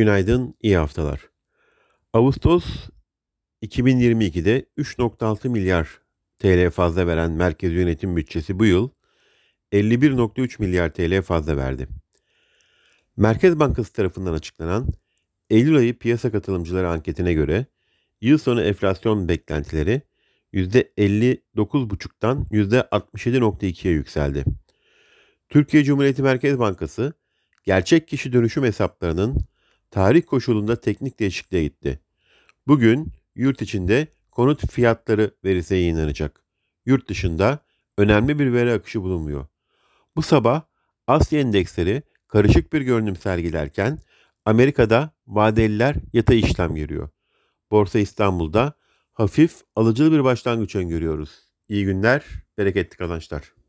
Günaydın, iyi haftalar. Ağustos 2022'de 3.6 milyar TL fazla veren merkez yönetim bütçesi bu yıl 51.3 milyar TL fazla verdi. Merkez Bankası tarafından açıklanan Eylül ayı piyasa katılımcıları anketine göre yıl sonu enflasyon beklentileri %59,5'tan %67,2'ye yükseldi. Türkiye Cumhuriyeti Merkez Bankası gerçek kişi dönüşüm hesaplarının tarih koşulunda teknik değişikliğe gitti. Bugün yurt içinde konut fiyatları verisi yayınlanacak. Yurt dışında önemli bir veri akışı bulunmuyor. Bu sabah Asya endeksleri karışık bir görünüm sergilerken Amerika'da vadeliler yatay işlem görüyor. Borsa İstanbul'da hafif alıcılı bir başlangıç öngörüyoruz. İyi günler, bereketli kazançlar.